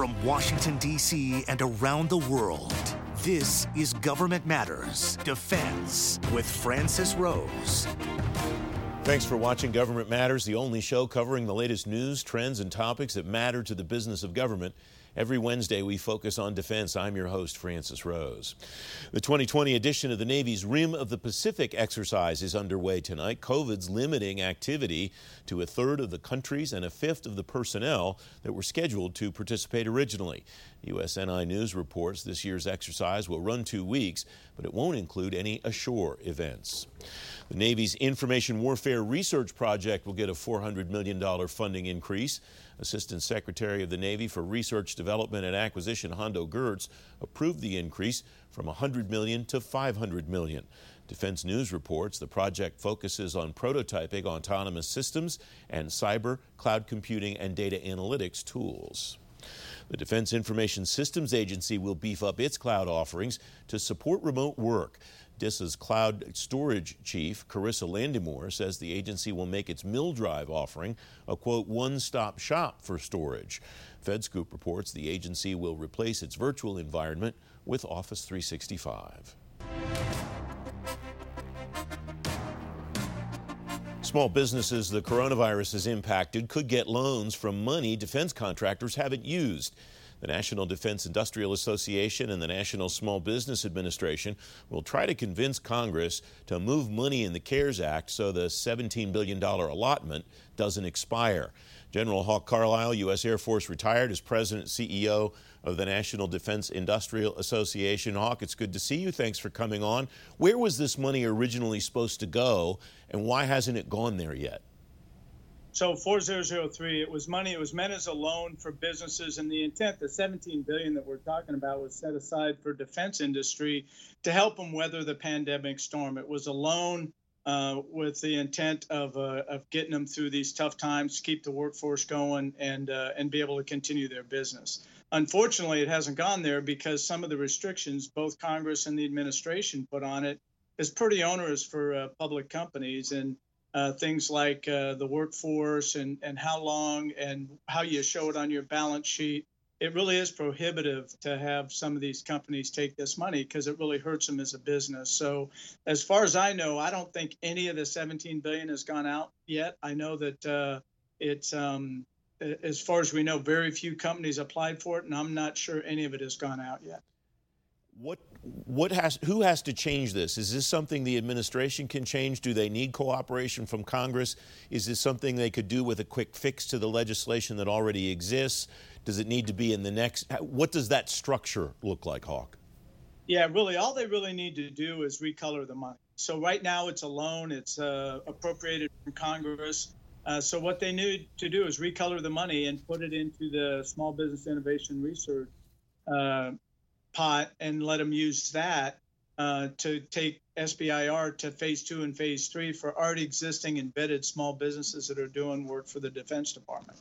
From Washington, D.C. and around the world, this is Government Matters Defense with Francis Rose. Thanks for watching Government Matters, the only show covering the latest news, trends, and topics that matter to the business of government. Every Wednesday, we focus on defense. I'm your host, Francis Rose. The 2020 edition of the Navy's Rim of the Pacific exercise is underway tonight. COVID's limiting activity to a third of the countries and a fifth of the personnel that were scheduled to participate originally. USNI News reports this year's exercise will run two weeks, but it won't include any ashore events. The Navy's Information Warfare Research Project will get a $400 million funding increase. Assistant Secretary of the Navy for Research, Development, and Acquisition Hondo Geurts approved the increase from 100 million to 500 million. Defense News reports the project focuses on prototyping autonomous systems and cyber, cloud computing, and data analytics tools. The Defense Information Systems Agency will beef up its cloud offerings to support remote work. DISA's cloud storage chief, Carissa Landymore, says the agency will make its MilDrive offering a quote one stop shop for storage. FedScoop reports the agency will replace its virtual environment with Office 365. Small businesses the coronavirus has impacted could get loans from money defense contractors haven't used. The National Defense Industrial Association and the National Small Business Administration will try to convince Congress to move money in the CARES Act so the $17 billion allotment doesn't expire. General Hawk Carlisle, U.S. Air Force retired, is president CEO of the National Defense Industrial Association. Hawk, it's good to see you. Thanks for coming on. Where was this money originally supposed to go, and why hasn't it gone there yet? So 4003, it was money. It was meant as a loan for businesses, and the intent, the 17 billion that we're talking about, was set aside for defense industry to help them weather the pandemic storm. It was a loan uh, with the intent of uh, of getting them through these tough times, keep the workforce going, and uh, and be able to continue their business. Unfortunately, it hasn't gone there because some of the restrictions both Congress and the administration put on it is pretty onerous for uh, public companies and uh, things like uh, the workforce and, and how long and how you show it on your balance sheet. It really is prohibitive to have some of these companies take this money because it really hurts them as a business. So, as far as I know, I don't think any of the 17 billion has gone out yet. I know that uh, it's, um, as far as we know, very few companies applied for it, and I'm not sure any of it has gone out yet. What what has who has to change this? Is this something the administration can change? Do they need cooperation from Congress? Is this something they could do with a quick fix to the legislation that already exists? Does it need to be in the next? What does that structure look like, Hawk? Yeah, really, all they really need to do is recolor the money. So right now it's a loan, it's uh, appropriated from Congress. Uh, so what they need to do is recolor the money and put it into the Small Business Innovation Research uh, pot and let them use that uh, to take SBIR to phase two and phase three for already existing embedded small businesses that are doing work for the Defense Department.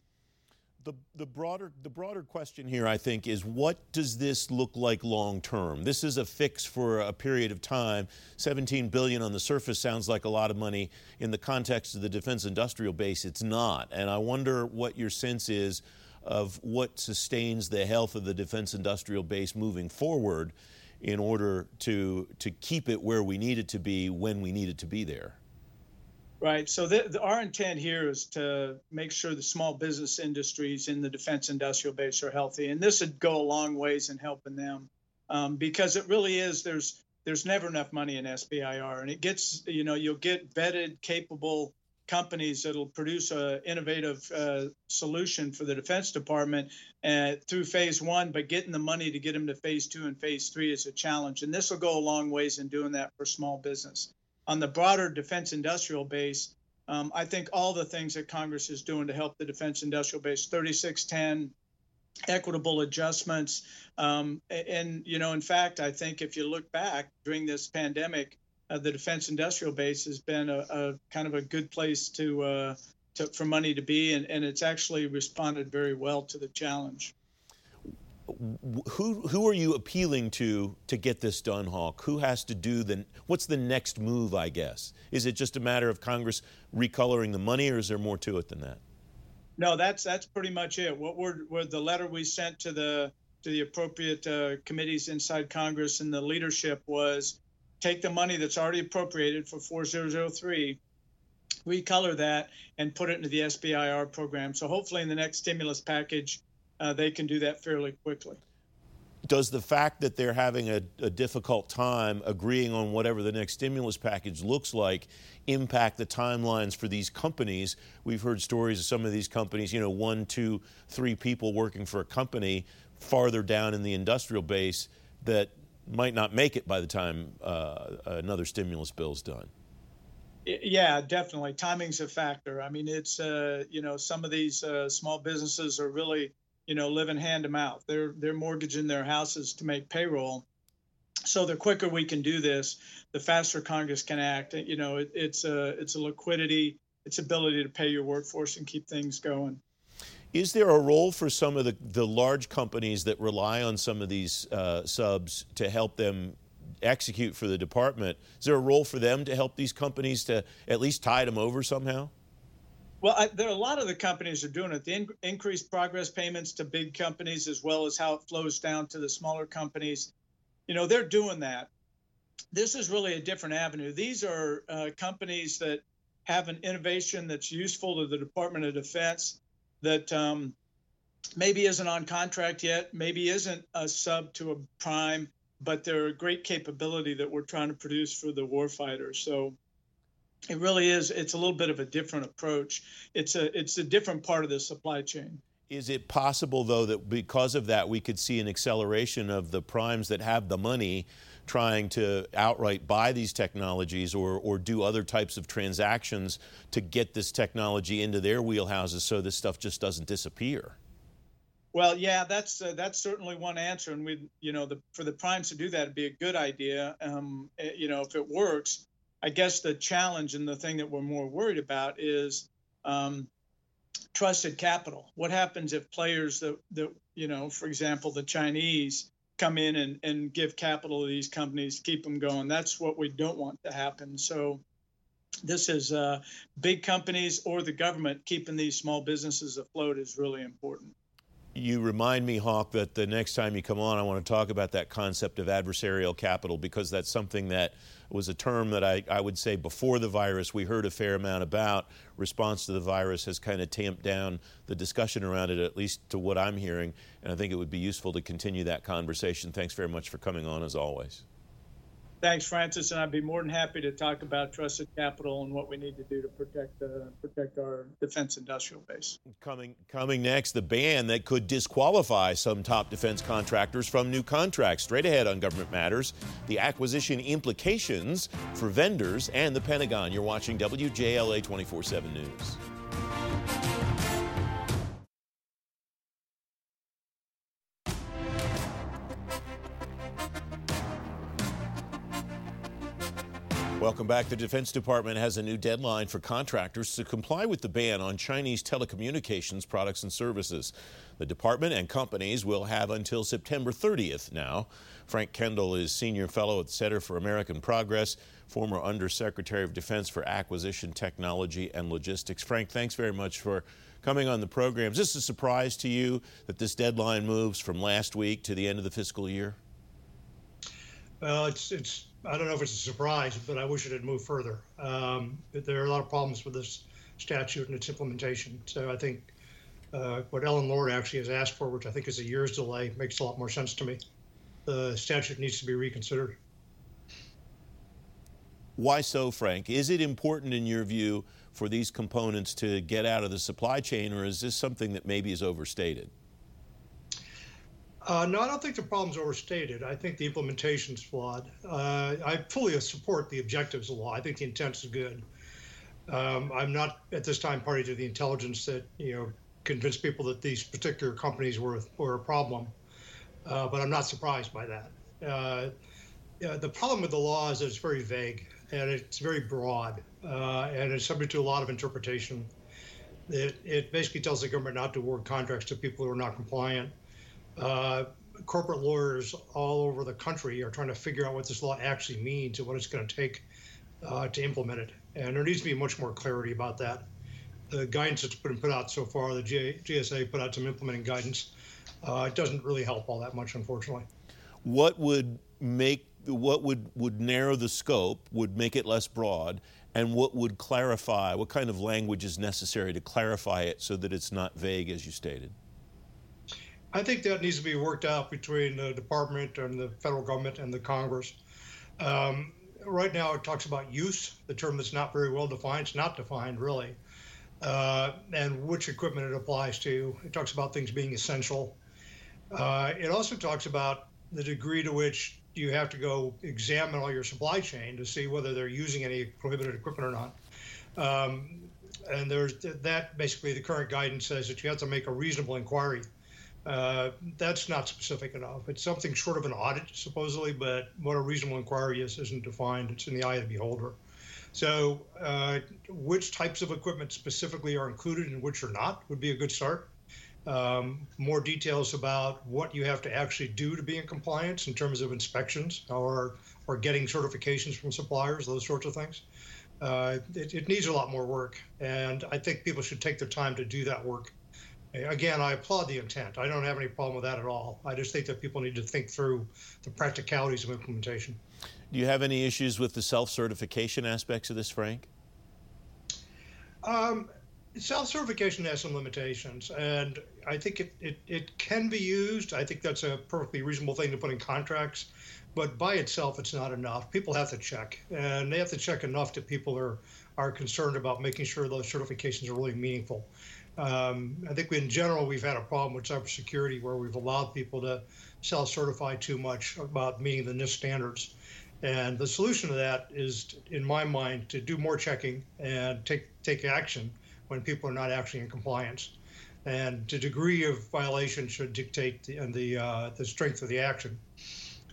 The, the broader the broader question here, I think, is what does this look like long term? This is a fix for a period of time. 17 billion on the surface sounds like a lot of money. In the context of the defense industrial base, it's not. And I wonder what your sense is of what sustains the health of the defense industrial base moving forward in order to, to keep it where we need it to be when we need it to be there. Right. So the, the, our intent here is to make sure the small business industries in the defense industrial base are healthy, and this would go a long ways in helping them, um, because it really is. There's there's never enough money in SBIR, and it gets you know you'll get vetted, capable companies that'll produce an innovative uh, solution for the Defense Department uh, through phase one, but getting the money to get them to phase two and phase three is a challenge. And this will go a long ways in doing that for small business. On the broader defense industrial base, um, I think all the things that Congress is doing to help the defense industrial base, 3610, equitable adjustments. Um, and, you know, in fact, I think if you look back during this pandemic, uh, the defense industrial base has been a, a kind of a good place to, uh, to for money to be, and, and it's actually responded very well to the challenge. Who who are you appealing to to get this done, Hawk? Who has to do the what's the next move? I guess is it just a matter of Congress recoloring the money, or is there more to it than that? No, that's that's pretty much it. What we're, we're the letter we sent to the to the appropriate uh, committees inside Congress and the leadership was take the money that's already appropriated for 4003 recolor that and put it into the SBIR program. So hopefully in the next stimulus package, uh, they can do that fairly quickly. Does the fact that they're having a, a, difficult time agreeing on whatever the next stimulus package looks like impact the timelines for these companies? We've heard stories of some of these companies, you know, one, two, three people working for a company farther down in the industrial base that might not make it by the time uh, another stimulus bill is done. Yeah, definitely. Timing's a factor. I mean, it's uh, you know some of these uh, small businesses are really you know living hand to mouth. They're they're mortgaging their houses to make payroll. So the quicker we can do this, the faster Congress can act. You know, it, it's a it's a liquidity, it's ability to pay your workforce and keep things going. Is there a role for some of the, the large companies that rely on some of these uh, subs to help them execute for the department? Is there a role for them to help these companies to at least tide them over somehow? Well, I, there are a lot of the companies are doing it. The in, increased progress payments to big companies, as well as how it flows down to the smaller companies, you know, they're doing that. This is really a different avenue. These are uh, companies that have an innovation that's useful to the Department of Defense that um, maybe isn't on contract yet, maybe isn't a sub to a prime, but they're a great capability that we're trying to produce for the warfighter. So it really is. It's a little bit of a different approach. It's a it's a different part of the supply chain. Is it possible, though, that because of that, we could see an acceleration of the primes that have the money trying to outright buy these technologies or, or do other types of transactions to get this technology into their wheelhouses so this stuff just doesn't disappear? Well, yeah, that's uh, that's certainly one answer, and we, you know, the, for the primes to do that would be a good idea. Um, eh, you know, if it works, I guess the challenge and the thing that we're more worried about is um, trusted capital. What happens if players that that you know, for example, the Chinese come in and, and give capital to these companies, keep them going. That's what we don't want to happen. So this is uh, big companies or the government keeping these small businesses afloat is really important. You remind me, Hawk, that the next time you come on, I want to talk about that concept of adversarial capital because that's something that was a term that I, I would say before the virus we heard a fair amount about. Response to the virus has kind of tamped down the discussion around it, at least to what I'm hearing. And I think it would be useful to continue that conversation. Thanks very much for coming on, as always. Thanks, Francis, and I'd be more than happy to talk about trusted capital and what we need to do to protect uh, protect our defense industrial base. Coming coming next, the ban that could disqualify some top defense contractors from new contracts. Straight ahead on Government Matters, the acquisition implications for vendors and the Pentagon. You're watching WJLA 24/7 News. Welcome back. The Defense Department has a new deadline for contractors to comply with the ban on Chinese telecommunications products and services. The department and companies will have until September 30th now. Frank Kendall is senior fellow at the Center for American Progress, former Undersecretary of Defense for Acquisition Technology and Logistics. Frank, thanks very much for coming on the program. Is this a surprise to you that this deadline moves from last week to the end of the fiscal year? Well, it's it's I don't know if it's a surprise, but I wish it had moved further. Um, there are a lot of problems with this statute and its implementation. So I think uh, what Ellen Lord actually has asked for, which I think is a year's delay, makes a lot more sense to me. The statute needs to be reconsidered. Why so, Frank? Is it important in your view for these components to get out of the supply chain, or is this something that maybe is overstated? Uh, no, I don't think the problem's overstated. I think the implementation's flawed. Uh, I fully support the objectives of the law. I think the intent is good. Um, I'm not at this time party to the intelligence that you know convinced people that these particular companies were were a problem, uh, but I'm not surprised by that. Uh, the problem with the law is that it's very vague and it's very broad uh, and it's subject to a lot of interpretation. It, it basically tells the government not to award contracts to people who are not compliant uh, corporate lawyers all over the country are trying to figure out what this law actually means and what it's going to take uh, to implement it. And there needs to be much more clarity about that. the guidance that's been put out so far, the GSA put out some implementing guidance. Uh, it doesn't really help all that much, unfortunately. What would make what would would narrow the scope, would make it less broad, and what would clarify? What kind of language is necessary to clarify it so that it's not vague, as you stated? I think that needs to be worked out between the department and the federal government and the Congress. Um, right now, it talks about use, the term that's not very well defined. It's not defined, really, uh, and which equipment it applies to. It talks about things being essential. Uh, it also talks about the degree to which you have to go examine all your supply chain to see whether they're using any prohibited equipment or not. Um, and there's that basically the current guidance says that you have to make a reasonable inquiry uh, that's not specific enough. It's something short of an audit, supposedly, but what a reasonable inquiry is isn't defined. It's in the eye of the beholder. So, uh, which types of equipment specifically are included and which are not would be a good start. Um, more details about what you have to actually do to be in compliance in terms of inspections or or getting certifications from suppliers, those sorts of things. Uh, it, it needs a lot more work, and I think people should take their time to do that work Again, I applaud the intent. I don't have any problem with that at all. I just think that people need to think through the practicalities of implementation. Do you have any issues with the self certification aspects of this, Frank? Um, self certification has some limitations, and I think it, it, it can be used. I think that's a perfectly reasonable thing to put in contracts, but by itself, it's not enough. People have to check, and they have to check enough that people are, are concerned about making sure those certifications are really meaningful. Um, I think in general we've had a problem with cybersecurity where we've allowed people to self-certify too much about meeting the NIST standards. And the solution to that is, in my mind, to do more checking and take take action when people are not actually in compliance. And the degree of violation should dictate the and the uh, the strength of the action.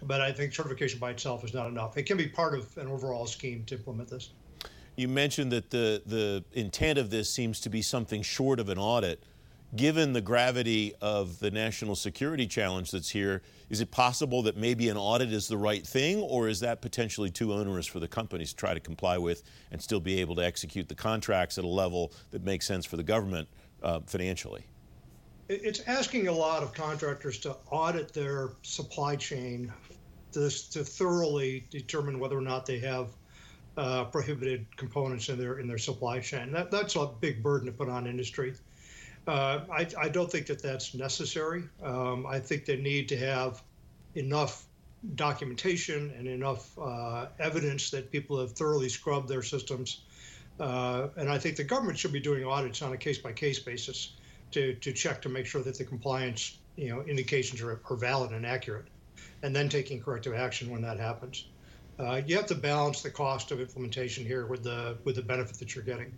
But I think certification by itself is not enough. It can be part of an overall scheme to implement this. You mentioned that the, the intent of this seems to be something short of an audit. Given the gravity of the national security challenge that's here, is it possible that maybe an audit is the right thing, or is that potentially too onerous for the companies to try to comply with and still be able to execute the contracts at a level that makes sense for the government uh, financially? It's asking a lot of contractors to audit their supply chain to, to thoroughly determine whether or not they have uh, prohibited components in their in their supply chain. That, that's a big burden to put on industry. Uh, I, I, don't think that that's necessary. Um, I think they need to have enough documentation and enough uh, evidence that people have thoroughly scrubbed their systems. Uh, and I think the government should be doing audits on a case by case basis to, to check to make sure that the compliance you know indications are, are valid and accurate, and then taking corrective action when that happens uh, you have to balance the cost of implementation here with the with the benefit that you're getting.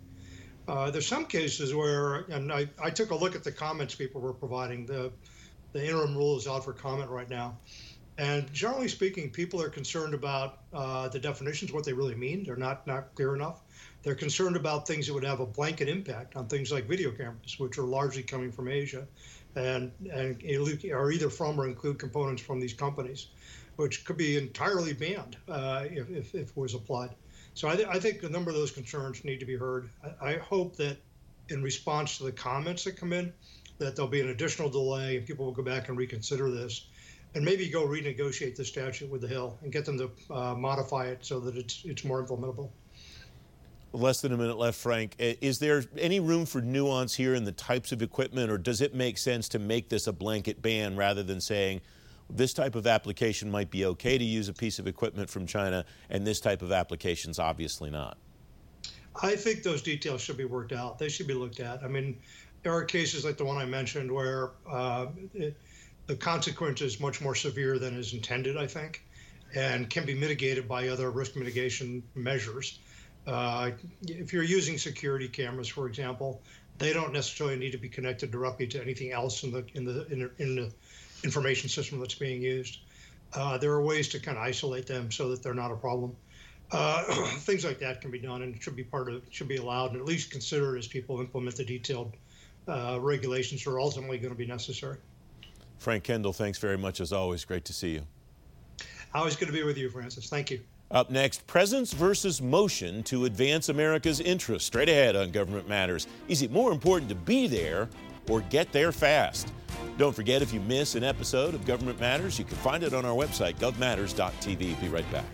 Uh, there's some cases where, and I, I took a look at the comments people were providing. The the interim rule is out for comment right now, and generally speaking, people are concerned about uh, the definitions, what they really mean. They're not not clear enough. They're concerned about things that would have a blanket impact on things like video cameras, which are largely coming from Asia, and and are either from or include components from these companies which could be entirely banned uh, if, if, if, it was applied. So I, th- I, think a number of those concerns need to be heard. I, I, hope that in response to the comments that come in, that there'll be an additional delay and people will go back and reconsider this and maybe go renegotiate the statute with the Hill and get them to uh, modify it so that it's, it's more implementable. Less than a minute left, Frank. Is there any room for nuance here in the types of equipment, or does it make sense to make this a blanket ban rather than saying, this type of application might be okay to use a piece of equipment from China, and this type of application is obviously not. I think those details should be worked out. They should be looked at. I mean, there are cases like the one I mentioned where uh, it, the consequence is much more severe than is intended, I think, and can be mitigated by other risk mitigation measures. Uh, if you're using security cameras, for example, they don't necessarily need to be connected directly to anything else in the in the in the, in the information system that's being used. Uh, there are ways to kind of isolate them so that they're not a problem. Uh, things like that can be done and should be part of should be allowed and at least considered as people implement the detailed uh, regulations that are ultimately going to be necessary. Frank Kendall, thanks very much as always. Great to see you. Always good to be with you, Francis. Thank you. Up next, presence versus motion to advance America's interests. Straight ahead on Government Matters. Is it more important to be there or get there fast? Don't forget, if you miss an episode of Government Matters, you can find it on our website, govmatters.tv. Be right back.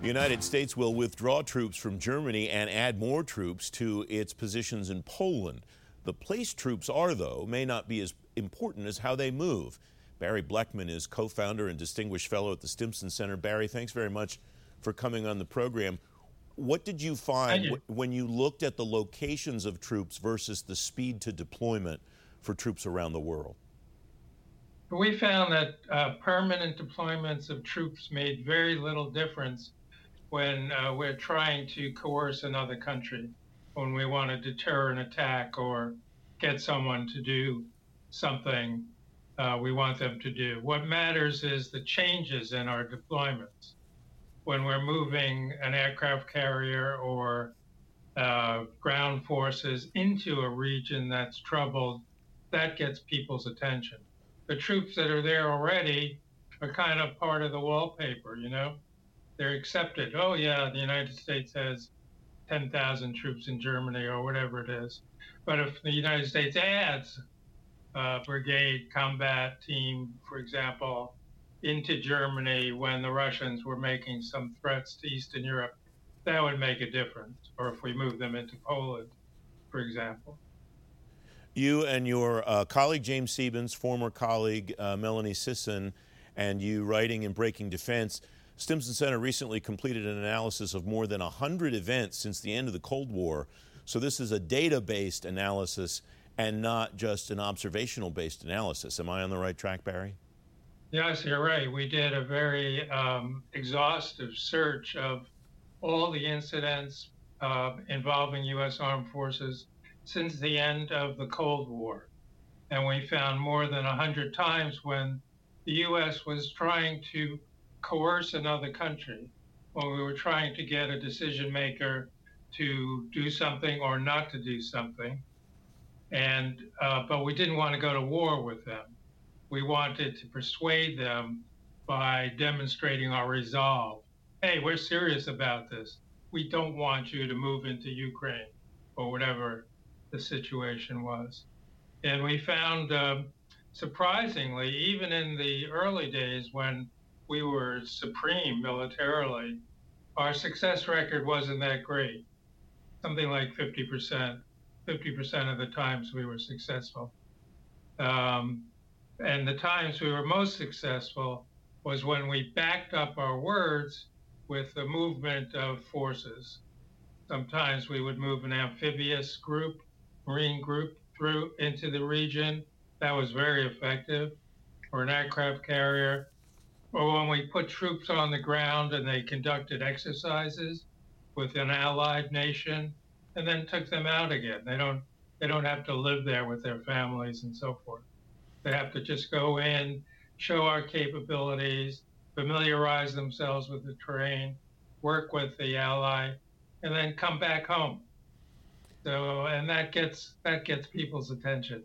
The United States will withdraw troops from Germany and add more troops to its positions in Poland. The place troops are, though, may not be as important as how they move. Barry Blechman is co founder and distinguished fellow at the Stimson Center. Barry, thanks very much for coming on the program. What did you find when you looked at the locations of troops versus the speed to deployment for troops around the world? We found that uh, permanent deployments of troops made very little difference when uh, we're trying to coerce another country, when we want to deter an attack or get someone to do something uh, we want them to do. What matters is the changes in our deployments. When we're moving an aircraft carrier or uh, ground forces into a region that's troubled, that gets people's attention. The troops that are there already are kind of part of the wallpaper, you know? they're accepted. Oh yeah, the United States has 10,000 troops in Germany or whatever it is. But if the United States adds a brigade combat team, for example, into Germany when the Russians were making some threats to Eastern Europe, that would make a difference. Or if we move them into Poland, for example. You and your uh, colleague James Siebens, former colleague uh, Melanie Sisson, and you writing in Breaking Defense Stimson Center recently completed an analysis of more than 100 events since the end of the Cold War. So this is a data based analysis and not just an observational based analysis. Am I on the right track, Barry? Yes, you're right. We did a very um, exhaustive search of all the incidents uh, involving U.S. armed forces since the end of the Cold War. And we found more than 100 times when the U.S. was trying to coerce another country when we were trying to get a decision maker to do something or not to do something. And uh, but we didn't want to go to war with them. We wanted to persuade them by demonstrating our resolve. Hey, we're serious about this. We don't want you to move into Ukraine or whatever the situation was. And we found, um, surprisingly, even in the early days when we were supreme militarily, our success record wasn't that great. Something like 50%. 50% of the times we were successful. Um, and the times we were most successful was when we backed up our words with the movement of forces. Sometimes we would move an amphibious group, marine group through into the region. That was very effective. Or an aircraft carrier or when we put troops on the ground and they conducted exercises with an allied nation and then took them out again. They don't they don't have to live there with their families and so forth. They have to just go in, show our capabilities, familiarize themselves with the terrain, work with the ally, and then come back home. So and that gets that gets people's attention.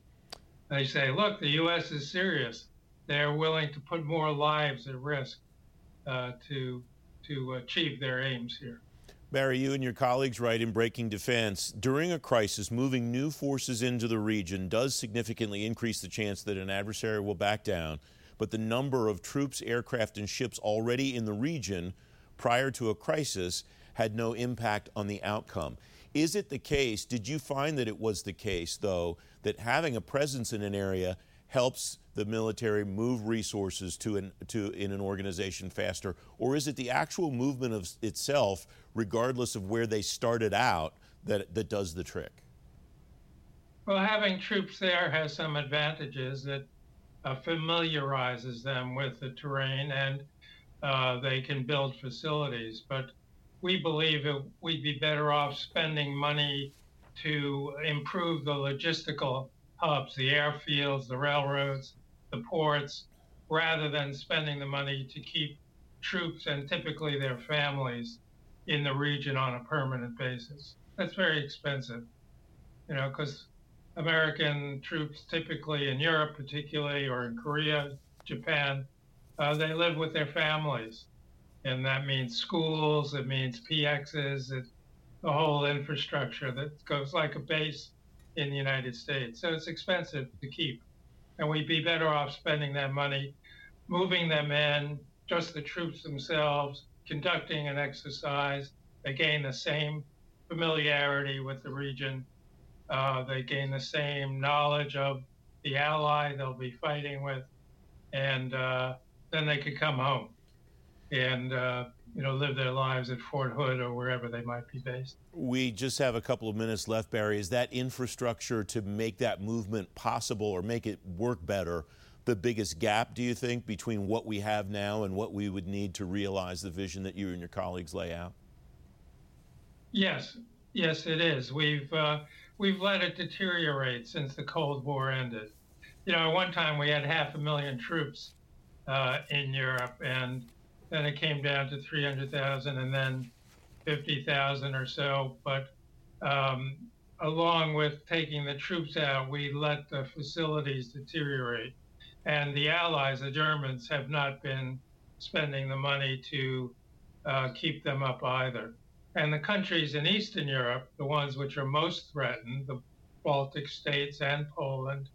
They say, look, the US is serious they're willing to put more lives at risk uh, to to achieve their aims here. Barry, you and your colleagues write in Breaking Defense during a crisis, moving new forces into the region does significantly increase the chance that an adversary will back down. But the number of troops, aircraft, and ships already in the region prior to a crisis had no impact on the outcome. Is it the case, did you find that it was the case, though, that having a presence in an area helps the military move resources to an, to in an organization faster, or is it the actual movement of itself, regardless of where they started out, that that does the trick? Well, having troops there has some advantages. It uh, familiarizes them with the terrain, and uh, they can build facilities. But we believe it, we'd be better off spending money to improve the logistical hubs, the airfields, the railroads, the ports rather than spending the money to keep troops and typically their families in the region on a permanent basis. That's very expensive, you know, because American troops, typically in Europe, particularly, or in Korea, Japan, uh, they live with their families. And that means schools, it means PXs, it's the whole infrastructure that goes like a base in the United States. So it's expensive to keep. And we'd be better off spending that money, moving them in, just the troops themselves, conducting an exercise. They gain the same familiarity with the region. Uh, they gain the same knowledge of the ally they'll be fighting with. And uh, then they could come home and uh, you know live their lives at Fort Hood or wherever they might be based. We just have a couple of minutes left, Barry. Is that infrastructure to make that movement possible or make it work better? The biggest gap, do you think, between what we have now and what we would need to realize the vision that you and your colleagues lay out? Yes, yes, it is. We've uh, we've let it deteriorate since the Cold War ended. You know, at one time we had half a million troops uh, in Europe, and then it came down to 300,000 and then 50,000 or so. But um, along with taking the troops out, we let the facilities deteriorate. And the Allies, the Germans, have not been spending the money to uh, keep them up either. And the countries in Eastern Europe, the ones which are most threatened, the Baltic states and Poland,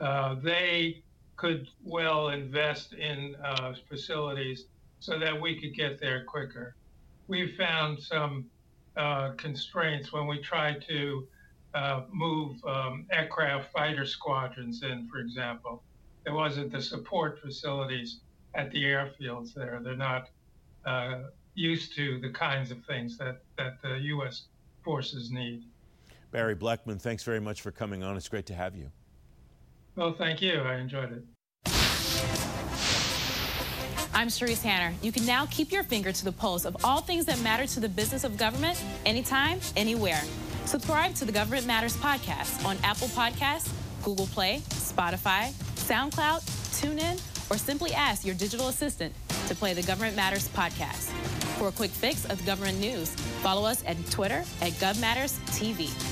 uh, they could well invest in uh, facilities so that we could get there quicker. We found some uh, constraints when we tried to uh, move um, aircraft fighter squadrons in, for example. There wasn't the support facilities at the airfields there. They're not uh, used to the kinds of things that, that the U.S. forces need. Barry Blechman, thanks very much for coming on. It's great to have you. Well, thank you. I enjoyed it. I'm Sharice Hanner. You can now keep your finger to the pulse of all things that matter to the business of government anytime, anywhere. Subscribe to the Government Matters podcast on Apple Podcasts, Google Play, Spotify, SoundCloud, TuneIn, or simply ask your digital assistant to play the Government Matters podcast. For a quick fix of government news, follow us at Twitter at GovMattersTV.